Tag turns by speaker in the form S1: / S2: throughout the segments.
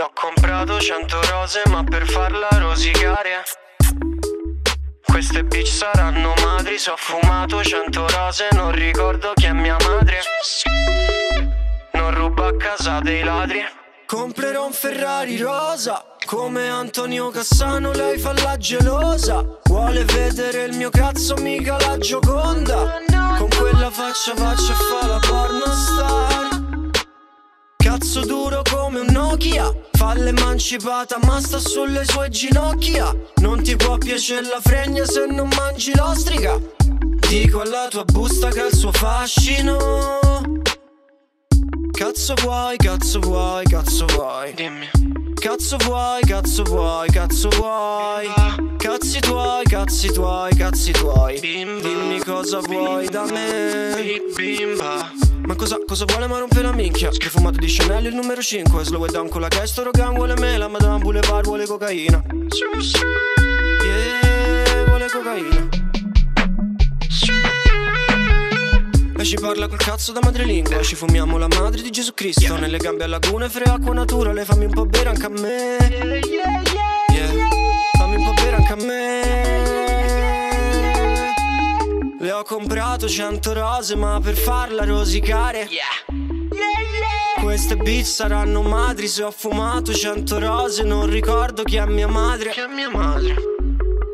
S1: Le ho comprato cento rose ma per farla rosicare. Queste bitch saranno madri Se ho fumato cento rose non ricordo chi è mia madre. Non ruba a casa dei ladri. Comprerò un Ferrari rosa come Antonio Cassano lei fa la gelosa. Vuole vedere il mio cazzo mica la gioconda. Con quella faccia faccia fa la pornostar. Cazzo duro come un Nokia. Fa l'emancipata ma sta sulle sue ginocchia. Non ti può piacere la fregna se non mangi l'ostrica. Dico alla tua busta che ha il suo fascino. Cazzo vuoi, cazzo vuoi, cazzo vuoi. Dimmi. Cazzo vuoi, cazzo vuoi, cazzo vuoi. Cazzi tuoi, cazzi tuoi, cazzi tuoi. Dimmi cosa vuoi da me. Bimba ma cosa, cosa vuole ma rompe la minchia? Che fumato di Chanel il numero 5 Slow down con la chest, Rogan vuole me La Madame Boulevard vuole cocaina. Yeah, vuole cocaina. E ci parla col cazzo da madrelingua. Ci fumiamo la madre di Gesù Cristo. Nelle gambe a lagune, fre acqua natura. Le fammi un po' bere anche a me. Yeah, comprato cento rose ma per farla rosicare Queste bitch saranno madri se ho fumato cento rose Non ricordo chi è mia madre Chi è mia madre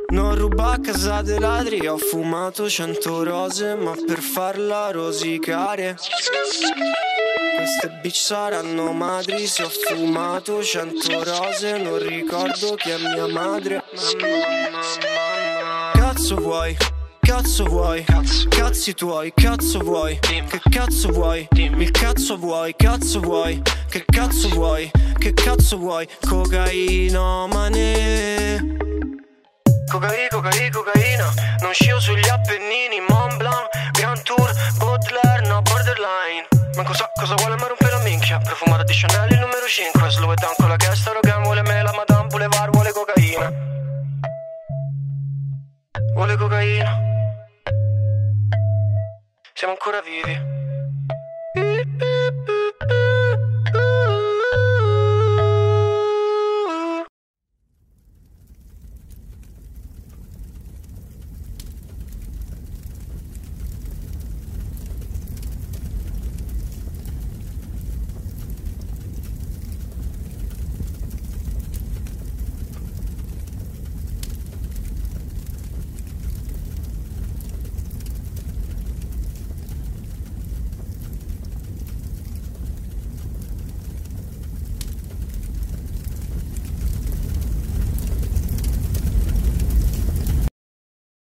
S1: non ruba a casa dei ladri, ho fumato cento rose, ma per farla rosicare. Queste bitch saranno madri, se ho fumato cento rose, non ricordo chi è mia madre. Cazzo vuoi? Cazzo vuoi? Cazzo. Cazzi tuoi, cazzo vuoi? Che cazzo vuoi? Dimmi. Il cazzo vuoi, cazzo vuoi? Che cazzo vuoi? Che cazzo vuoi? Cocaina mane Cocaina, cocaina, cocaina Non scio sugli Appennini Mont Blanc, Grand Tour, Baudelaire, no borderline Ma cosa, cosa vuole ma rompe la minchia? Profumata di Chanel il numero 5 Slow down con la chesta, Rogan vuole me La Madame Boulevard vuole cocaina Vuole cocaina siamo ancora vivi.